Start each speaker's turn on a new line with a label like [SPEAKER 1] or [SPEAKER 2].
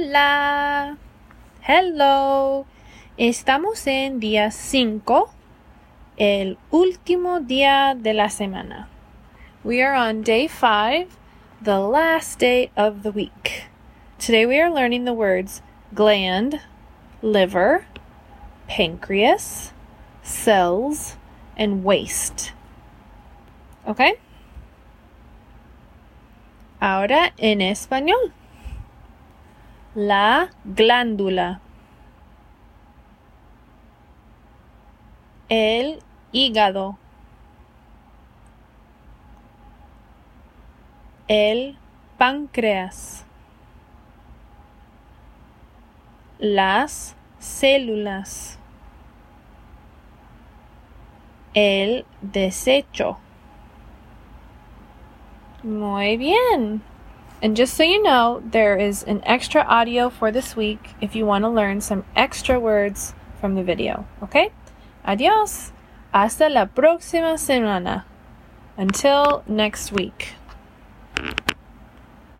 [SPEAKER 1] Hola. Hello. Estamos en día 5, el último día de la semana. We are on day 5, the last day of the week. Today we are learning the words gland, liver, pancreas, cells, and waste. Okay? Ahora en español. La glándula. El hígado. El páncreas. Las células. El desecho. Muy bien. And just so you know, there is an extra audio for this week if you want to learn some extra words from the video. Okay? Adios. Hasta la próxima semana. Until next week.